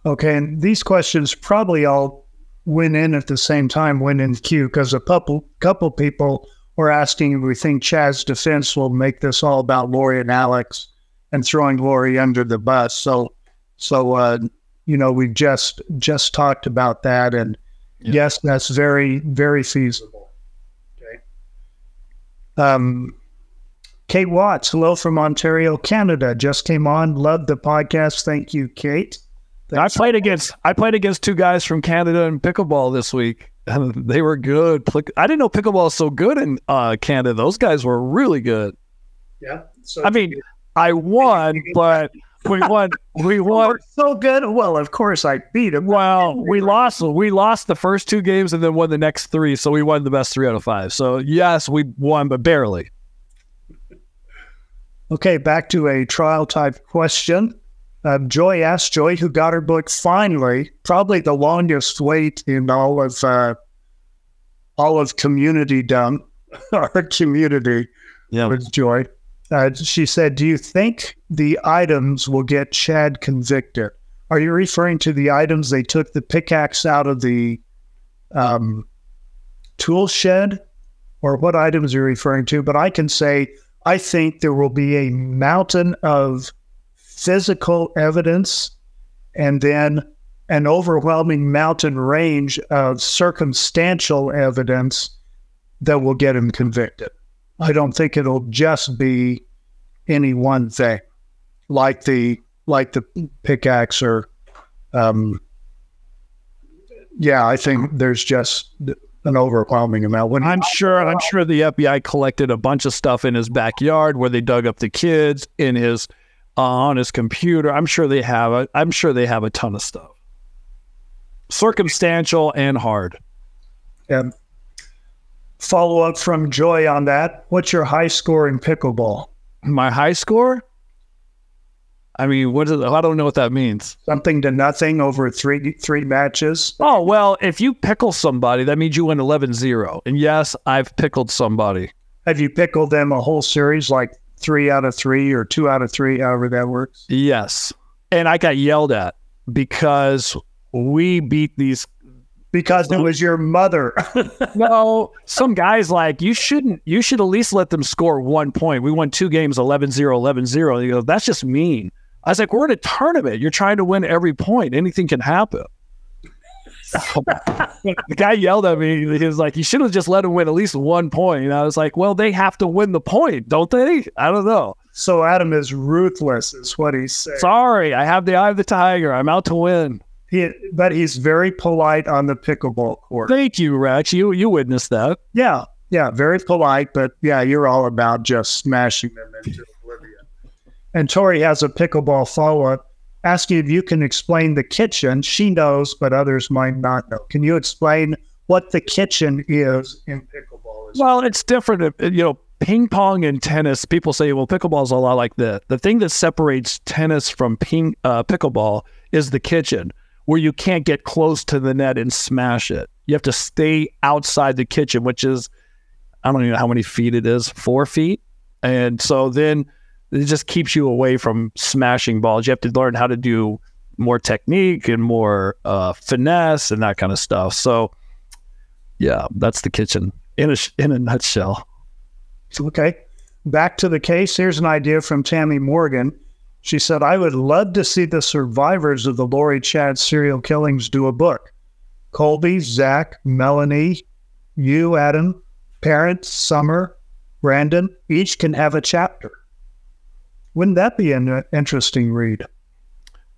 Okay. And these questions probably all went in at the same time, went in queue because a couple, couple people were asking if we think Chad's defense will make this all about Lori and Alex and throwing Lori under the bus. So, so, uh, you know, we just, just talked about that and, yeah. Yes, that's very, very feasible. Okay. Um, Kate Watts, hello from Ontario, Canada. Just came on. Love the podcast. Thank you, Kate. Thanks. I played against I played against two guys from Canada in pickleball this week. they were good. I didn't know pickleball is so good in uh, Canada. Those guys were really good. Yeah. So I mean, I won, but we won. We won so good. Well, of course I beat him. Well, we lost. We lost the first two games and then won the next three. So we won the best three out of five. So yes, we won, but barely. Okay, back to a trial type question. Uh, Joy asked Joy, who got her book finally, probably the longest wait in all of uh, all of community done, our community. Yeah, with Joy. Uh, she said, Do you think the items will get Chad convicted? Are you referring to the items they took the pickaxe out of the um, tool shed? Or what items are you referring to? But I can say, I think there will be a mountain of physical evidence and then an overwhelming mountain range of circumstantial evidence that will get him convicted. I don't think it'll just be any one thing, like the like the pickaxe or, um, yeah, I think there's just an overwhelming amount. When I'm sure, I'm sure the FBI collected a bunch of stuff in his backyard where they dug up the kids in his uh, on his computer. I'm sure they have. A, I'm sure they have a ton of stuff, circumstantial and hard. And follow up from Joy on that. What's your high score in pickleball? My high score? I mean, what is it? I don't know what that means. Something to nothing over three three matches. Oh, well, if you pickle somebody, that means you win 11-0. And yes, I've pickled somebody. Have you pickled them a whole series like 3 out of 3 or 2 out of 3 however that works? Yes. And I got yelled at because we beat these because it was your mother. no, some guys like you shouldn't. You should at least let them score one point. We won two games 11-0, 11-0. You go, that's just mean. I was like, we're in a tournament. You're trying to win every point. Anything can happen. the guy yelled at me. He was like, "You should have just let him win at least one point." And I was like, "Well, they have to win the point, don't they?" I don't know. So Adam is ruthless, is what he's saying. Sorry, I have the eye of the tiger. I'm out to win. He, but he's very polite on the pickleball court. Thank you, Rex. You you witnessed that. Yeah, yeah, very polite. But yeah, you're all about just smashing them into. And Tori has a pickleball follow up, asking if you can explain the kitchen. She knows, but others might not know. Can you explain what the kitchen is in pickleball? Well, it's different. You know, ping pong and tennis. People say, well, pickleball is a lot like that. The thing that separates tennis from ping uh, pickleball is the kitchen where you can't get close to the net and smash it. You have to stay outside the kitchen, which is, I don't even know how many feet it is, four feet. And so then it just keeps you away from smashing balls. You have to learn how to do more technique and more uh, finesse and that kind of stuff. So, yeah, that's the kitchen in a in a nutshell. Okay, back to the case. Here's an idea from Tammy Morgan. She said, I would love to see the survivors of the Lori Chad serial killings do a book. Colby, Zach, Melanie, you, Adam, parents, Summer, Brandon, each can have a chapter. Wouldn't that be an interesting read?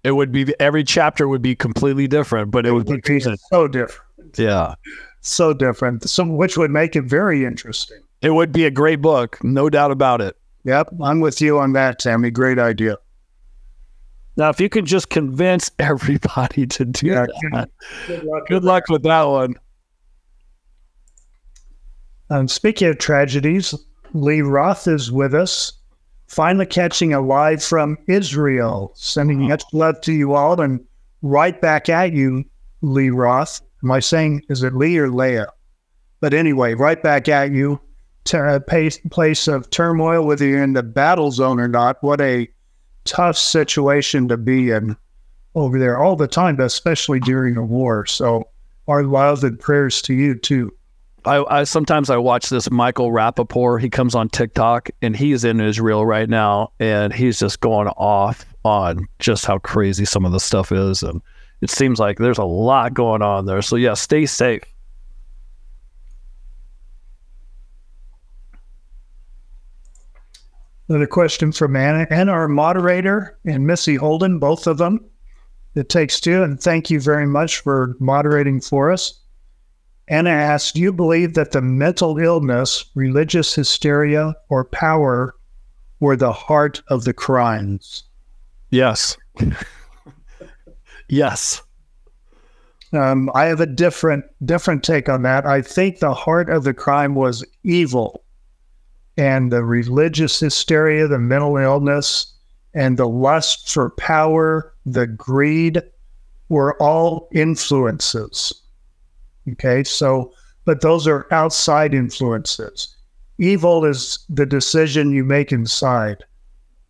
It would be every chapter would be completely different, but it, it would be so different. Yeah. so different. So, which would make it very interesting. It would be a great book, no doubt about it. Yep, I'm with you on that, Tammy. Great idea. Now, if you can just convince everybody to do Yeah, that, Good luck. good luck with that one. Um, speaking of tragedies, Lee Roth is with us, finally catching a live from Israel, sending much love to you all and right back at you, Lee Roth. Am I saying, is it Lee or Leah? But anyway, right back at you, ter- a uh, place, place of turmoil, whether you're in the battle zone or not. What a tough situation to be in over there all the time, but especially during a war. So, our love and prayers to you, too. I, I sometimes I watch this Michael Rapaport. He comes on TikTok and he's in Israel right now, and he's just going off on just how crazy some of the stuff is, and it seems like there's a lot going on there. So yeah, stay safe. Another question from Anna and our moderator and Missy Holden, both of them. It takes two, and thank you very much for moderating for us. Anna asked, Do you believe that the mental illness, religious hysteria, or power were the heart of the crimes? Yes. yes. Um, I have a different different take on that. I think the heart of the crime was evil, and the religious hysteria, the mental illness, and the lust for power, the greed, were all influences. Okay, so but those are outside influences. Evil is the decision you make inside.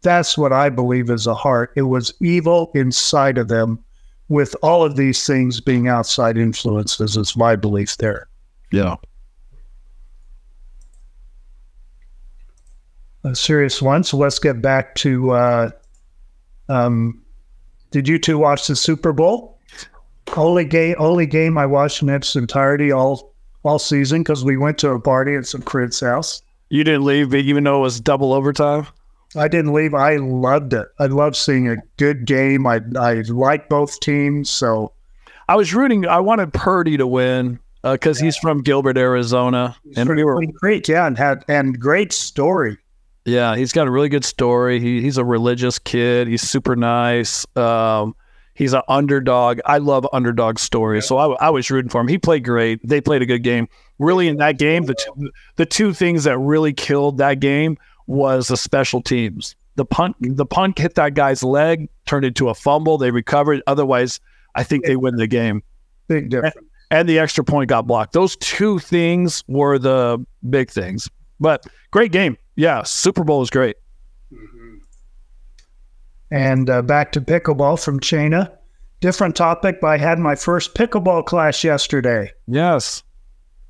That's what I believe is a heart. It was evil inside of them with all of these things being outside influences is my belief there. Yeah. A serious one. So let's get back to. Uh, um, did you two watch the Super Bowl? Only game, only game I watched in its entirety all all season because we went to a party at some kid's house. You didn't leave, even though it was double overtime. I didn't leave. I loved it. I loved seeing a good game. I I like both teams. So I was rooting. I wanted Purdy to win because he's from Gilbert, Arizona, and we were great. Yeah, and had and great story. Yeah, he's got a really good story. He, he's a religious kid. He's super nice. Um, he's an underdog. I love underdog stories, so I, I was rooting for him. He played great. They played a good game. Really, in that game, the two, the two things that really killed that game was the special teams. The punt, the punt hit that guy's leg, turned into a fumble. They recovered. Otherwise, I think they win the game. Big difference. And the extra point got blocked. Those two things were the big things. But great game. Yeah, Super Bowl is great. And uh, back to pickleball from Shana. Different topic, but I had my first pickleball class yesterday. Yes.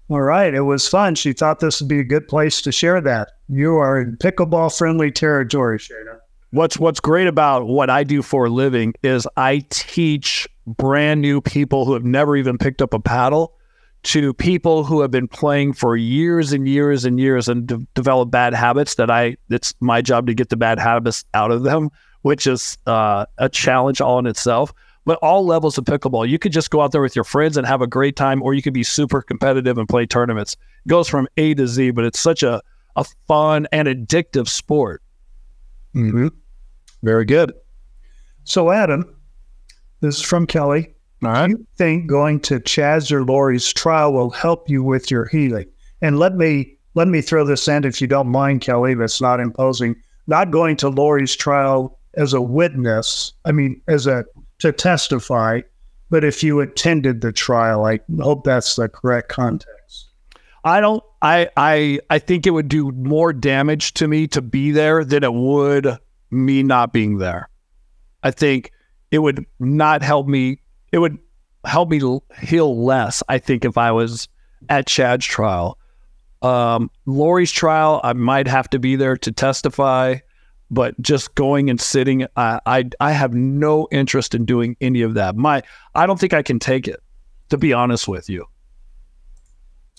All right, it was fun. She thought this would be a good place to share that. You are in pickleball friendly territory, Shana. What's what's great about what I do for a living is I teach brand new people who have never even picked up a paddle to people who have been playing for years and years and years and de- develop bad habits that I it's my job to get the bad habits out of them, which is uh, a challenge all in itself. But all levels of pickleball, you could just go out there with your friends and have a great time, or you could be super competitive and play tournaments. It goes from A to Z, but it's such a a fun and addictive sport. Mm-hmm. Very good. So, Adam, this is from Kelly. All right. Do you think going to Chad's or Lori's trial will help you with your healing? And let me let me throw this in, if you don't mind, Kelly. That's not imposing. Not going to Lori's trial as a witness. I mean, as a to testify. But if you attended the trial, I hope that's the correct context. I don't. I I I think it would do more damage to me to be there than it would me not being there. I think it would not help me. It would help me heal less. I think if I was at Chad's trial, um, Lori's trial, I might have to be there to testify. But just going and sitting, I, I I have no interest in doing any of that. My I don't think I can take it. To be honest with you.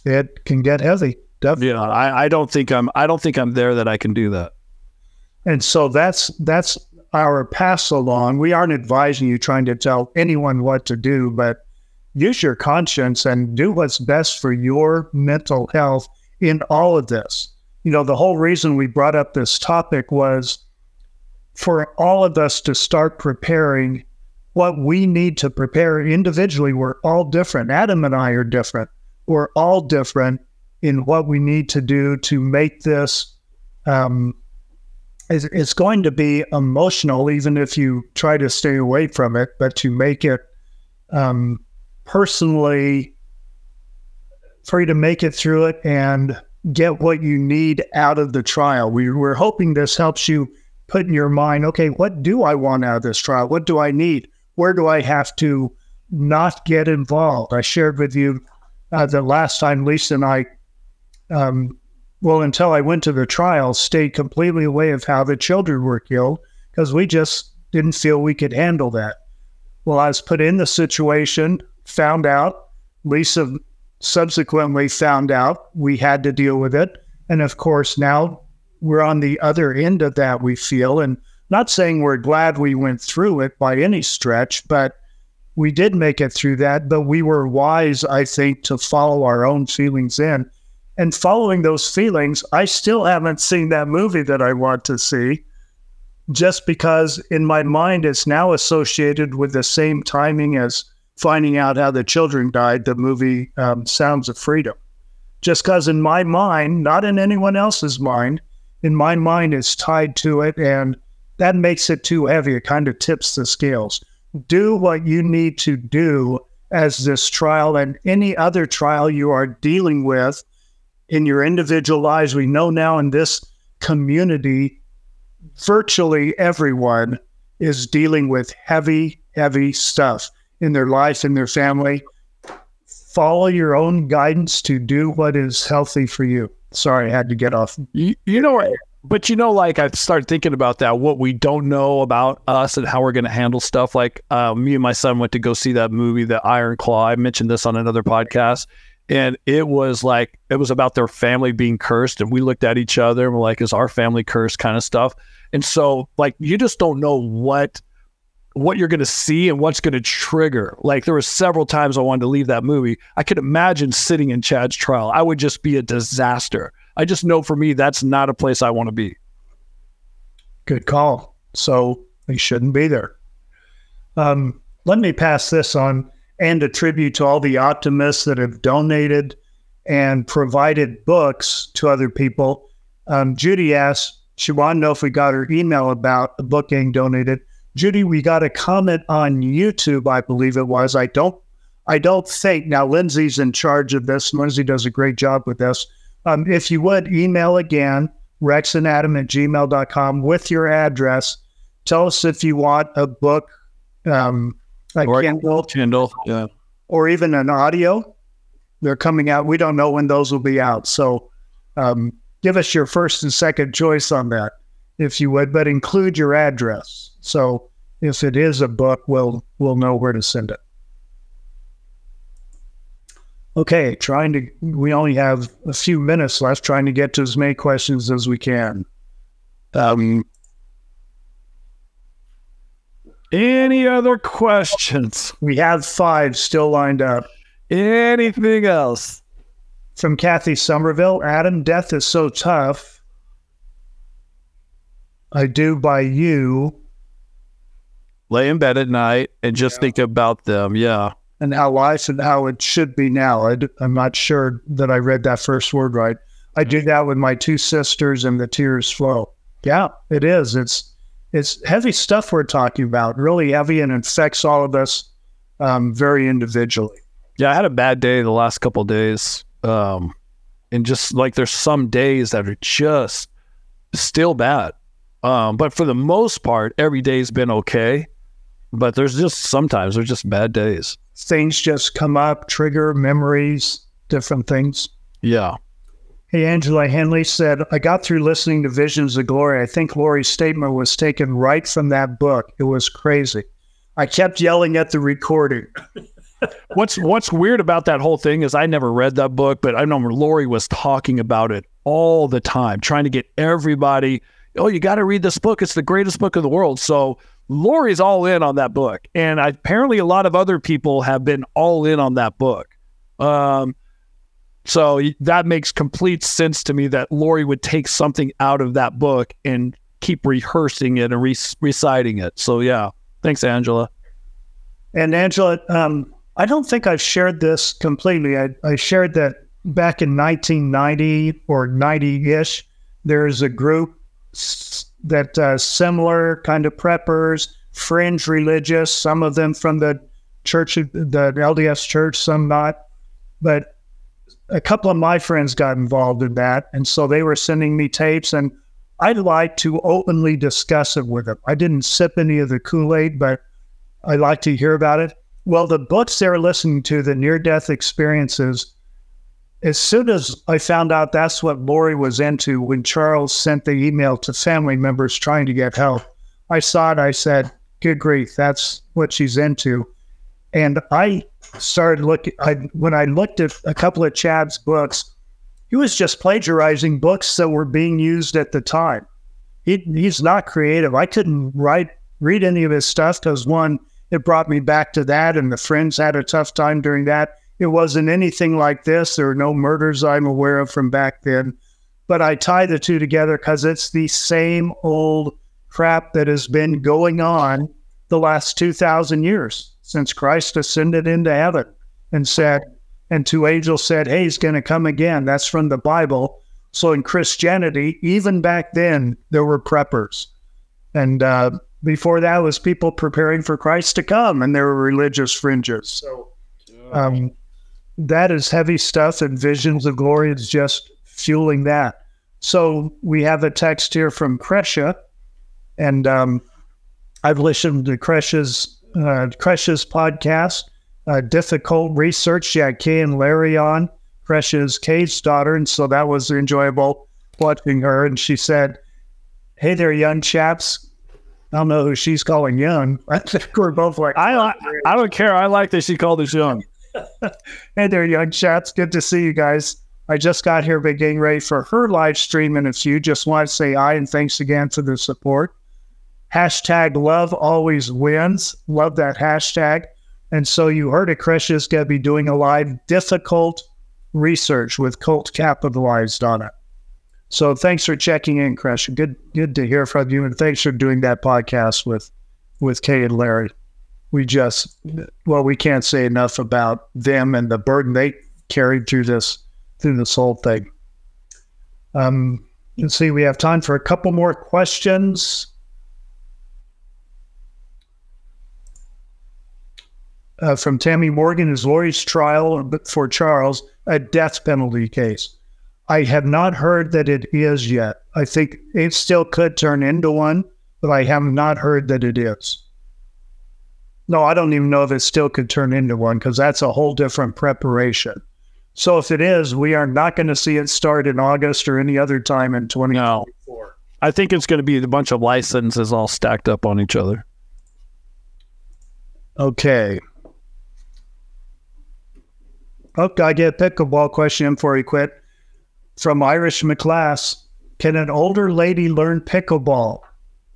It can get heavy, definitely. Yeah, I, I don't think I'm I don't think I'm there that I can do that. And so that's that's our pass along. We aren't advising you trying to tell anyone what to do, but use your conscience and do what's best for your mental health in all of this. You know, the whole reason we brought up this topic was for all of us to start preparing what we need to prepare individually. We're all different. Adam and I are different. We're all different in what we need to do to make this. Um, it's, going to be emotional, even if you try to stay away from it, but to make it um, personally for you to make it through it and get what you need out of the trial. We, we're hoping this helps you put in your mind, okay, what do I want out of this trial? What do I need? Where do I have to not get involved? I shared with you uh, the last time Lisa and I, um, well, until I went to the trial, stayed completely away of how the children were killed because we just didn't feel we could handle that. Well, I was put in the situation, found out. Lisa subsequently found out we had to deal with it. And of course, now we're on the other end of that, we feel. And not saying we're glad we went through it by any stretch, but we did make it through that. But we were wise, I think, to follow our own feelings in. And following those feelings, I still haven't seen that movie that I want to see just because in my mind it's now associated with the same timing as finding out how the children died, the movie um, Sounds of Freedom. Just because in my mind, not in anyone else's mind, in my mind it's tied to it and that makes it too heavy. It kind of tips the scales. Do what you need to do as this trial and any other trial you are dealing with in your individual lives. We know now in this community virtually everyone is dealing with heavy, heavy stuff in their life, in their family. Follow your own guidance to do what is healthy for you. Sorry, I had to get off. You, you know, but you know, like I started thinking about that, what we don't know about us and how we're going to handle stuff. Like uh, me and my son went to go see that movie, The Iron Claw. I mentioned this on another podcast and it was like it was about their family being cursed and we looked at each other and we're like is our family cursed kind of stuff and so like you just don't know what what you're going to see and what's going to trigger. Like there were several times i wanted to leave that movie. I could imagine sitting in chad's trial. I would just be a disaster. I just know for me that's not a place i want to be. Good call. So he shouldn't be there. Um, let me pass this on and a tribute to all the optimists that have donated and provided books to other people. Um, Judy asked, she wanted to know if we got her email about the book getting donated. Judy, we got a comment on YouTube, I believe it was. I don't I don't think now Lindsay's in charge of this. Lindsay does a great job with this. Um, if you would email again, rexandadam at gmail.com with your address. Tell us if you want a book um, like or Kindle, Kindle, yeah, or even an audio. They're coming out. We don't know when those will be out. So um, give us your first and second choice on that, if you would, but include your address. So if it is a book, we'll we'll know where to send it. Okay, trying to. We only have a few minutes left. Trying to get to as many questions as we can. Um, any other questions? We have five still lined up. Anything else? From Kathy Somerville Adam, death is so tough. I do by you. Lay in bed at night and just yeah. think about them. Yeah. And how life and how it should be now. I, am not sure that I read that first word right. I do that with my two sisters and the tears flow. Yeah, it is. It's it's heavy stuff we're talking about, really heavy, and affects all of us um, very individually. Yeah, I had a bad day the last couple days, um, and just like there's some days that are just still bad, um, but for the most part, every day's been okay. But there's just sometimes there's just bad days. Things just come up, trigger memories, different things. Yeah. Hey, Angela Henley said, I got through listening to Visions of Glory. I think Lori's statement was taken right from that book. It was crazy. I kept yelling at the recording. what's what's weird about that whole thing is I never read that book, but I know Lori was talking about it all the time, trying to get everybody oh, you got to read this book. It's the greatest book in the world. So Lori's all in on that book. And apparently a lot of other people have been all in on that book. Um, so that makes complete sense to me that Lori would take something out of that book and keep rehearsing it and re- reciting it. So yeah, thanks, Angela. And Angela, um, I don't think I've shared this completely. I, I shared that back in 1990 or 90 ish, there's a group that uh, similar kind of preppers, fringe religious, some of them from the church, the LDS church, some not. But a couple of my friends got involved in that. And so they were sending me tapes, and I'd like to openly discuss it with them. I didn't sip any of the Kool Aid, but I like to hear about it. Well, the books they're listening to, the near death experiences, as soon as I found out that's what Lori was into when Charles sent the email to family members trying to get help, I saw it. I said, Good grief, that's what she's into. And I started looking, I, when I looked at a couple of Chad's books, he was just plagiarizing books that were being used at the time. He, he's not creative. I couldn't write, read any of his stuff because one, it brought me back to that, and the friends had a tough time during that. It wasn't anything like this. There are no murders I'm aware of from back then. But I tie the two together because it's the same old crap that has been going on the last 2,000 years since Christ ascended into heaven and said, and two angels said, Hey, he's going to come again. That's from the Bible. So in Christianity, even back then, there were preppers. And uh, before that was people preparing for Christ to come, and there were religious fringes. So um, that is heavy stuff, and Visions of Glory is just fueling that. So we have a text here from Kresha, and um, I've listened to Kresha's uh, Kresha's podcast, uh, Difficult Research. Had Kay and Larry on. Kresha's Kay's daughter, and so that was enjoyable watching her. And she said, "Hey there, young chaps." I don't know who she's calling young. I think we're both like. I I don't care. I like that she called us young. hey there, young chaps. Good to see you guys. I just got here, but getting ready for her live stream in a few. Just want to say hi and thanks again for the support. Hashtag love always wins. Love that hashtag. And so you heard it, Krish is going to be doing a live difficult research with Cult capitalized on it. So thanks for checking in, Krish. Good good to hear from you. And thanks for doing that podcast with with Kay and Larry. We just well, we can't say enough about them and the burden they carried through this through this whole thing. Um, let's see, we have time for a couple more questions. uh, from Tammy Morgan is Lori's trial for Charles a death penalty case. I have not heard that it is yet. I think it still could turn into one, but I have not heard that it is. No, I don't even know if it still could turn into one because that's a whole different preparation. So if it is, we are not going to see it start in August or any other time in 2024. No. I think it's going to be a bunch of licenses all stacked up on each other. Okay. Oh, I get a pickleball question before you quit. From Irish McClass. Can an older lady learn pickleball?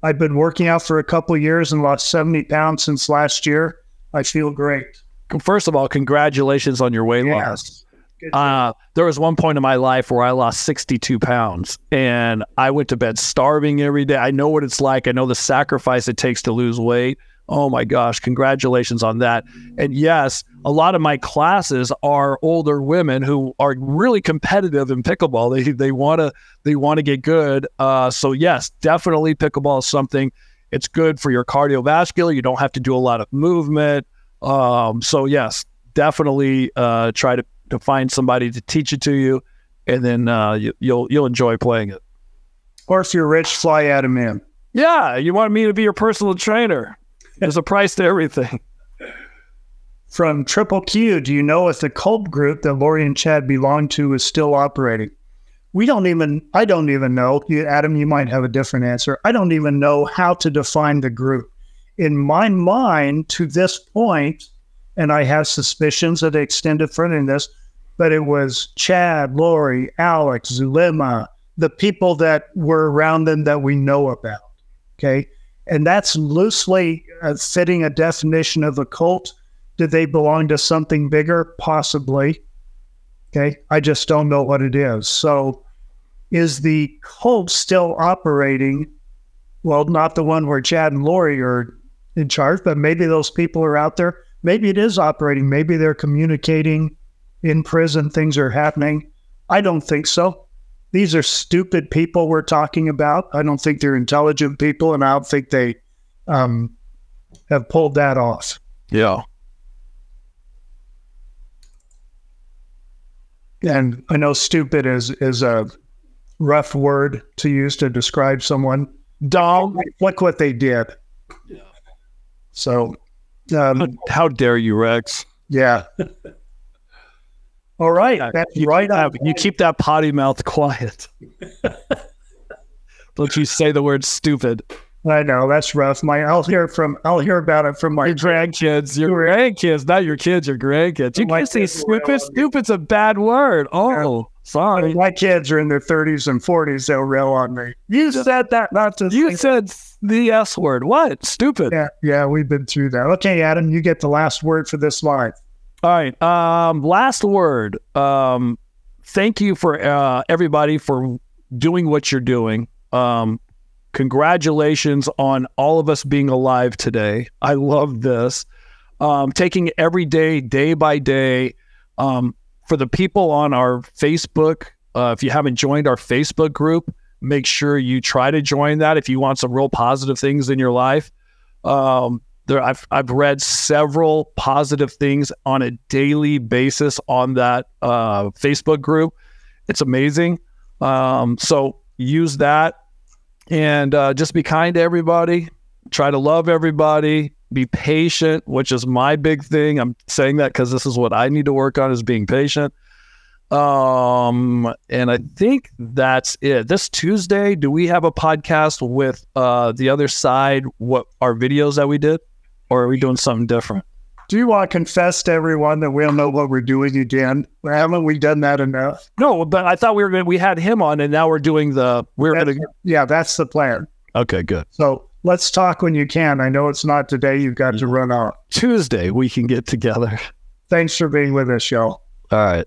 I've been working out for a couple years and lost 70 pounds since last year. I feel great. First of all, congratulations on your weight yes. loss. Uh, there was one point in my life where I lost 62 pounds and I went to bed starving every day. I know what it's like. I know the sacrifice it takes to lose weight. Oh my gosh, congratulations on that. And yes, a lot of my classes are older women who are really competitive in pickleball. They they want to they want to get good. Uh, so yes, definitely pickleball is something. It's good for your cardiovascular. You don't have to do a lot of movement. Um, so yes, definitely uh, try to, to find somebody to teach it to you, and then uh, you, you'll you'll enjoy playing it. Or if you're rich, fly Adam in. Yeah, you want me to be your personal trainer. There's a price to everything. From Triple Q, do you know if the cult group that Lori and Chad belong to is still operating? We don't even, I don't even know. Adam, you might have a different answer. I don't even know how to define the group. In my mind, to this point, and I have suspicions that they extended further than this, but it was Chad, Lori, Alex, Zulema, the people that were around them that we know about. Okay. And that's loosely uh, fitting a definition of a cult. Do they belong to something bigger? Possibly. Okay. I just don't know what it is. So, is the cult still operating? Well, not the one where Chad and Lori are in charge, but maybe those people are out there. Maybe it is operating. Maybe they're communicating in prison. Things are happening. I don't think so. These are stupid people we're talking about. I don't think they're intelligent people, and I don't think they um, have pulled that off. Yeah. And I know stupid is is a rough word to use to describe someone. Dumb. Look what they did. Yeah. So, um, How dare you, Rex? yeah. All right, that's you right. That, you keep that potty mouth quiet. Don't you say the word stupid. I know that's rough. My, I'll hear from. I'll hear about it from my Your grandkids, your grandkids, not your kids, your grandkids. You can't say stupid. rail on me. Stupid's a bad word. Oh, sorry. My kids are in their 30s and 40s. They'll rail on me. You said that not to. You said the S word. What? Stupid. Yeah, yeah, we've been through that. Okay, Adam, you get the last word for this live. All right. Um, last word. Um, thank you for uh, everybody for doing what you're doing. Um, congratulations on all of us being alive today. I love this. Um, taking every day, day by day. Um, for the people on our Facebook, uh, if you haven't joined our Facebook group, make sure you try to join that if you want some real positive things in your life. Um, there, I've I've read several positive things on a daily basis on that uh, Facebook group. It's amazing. Um, so use that and uh, just be kind to everybody. Try to love everybody. Be patient, which is my big thing. I'm saying that because this is what I need to work on is being patient. Um, and I think that's it. This Tuesday, do we have a podcast with uh the other side? What our videos that we did, or are we doing something different? Do you want to confess to everyone that we don't know what we're doing again? Haven't we done that enough? No, but I thought we were gonna, we had him on, and now we're doing the we're gonna. Yeah, that's the plan. Okay, good. So let's talk when you can. I know it's not today. You've got to mm-hmm. run out. Tuesday we can get together. Thanks for being with us, y'all. All right.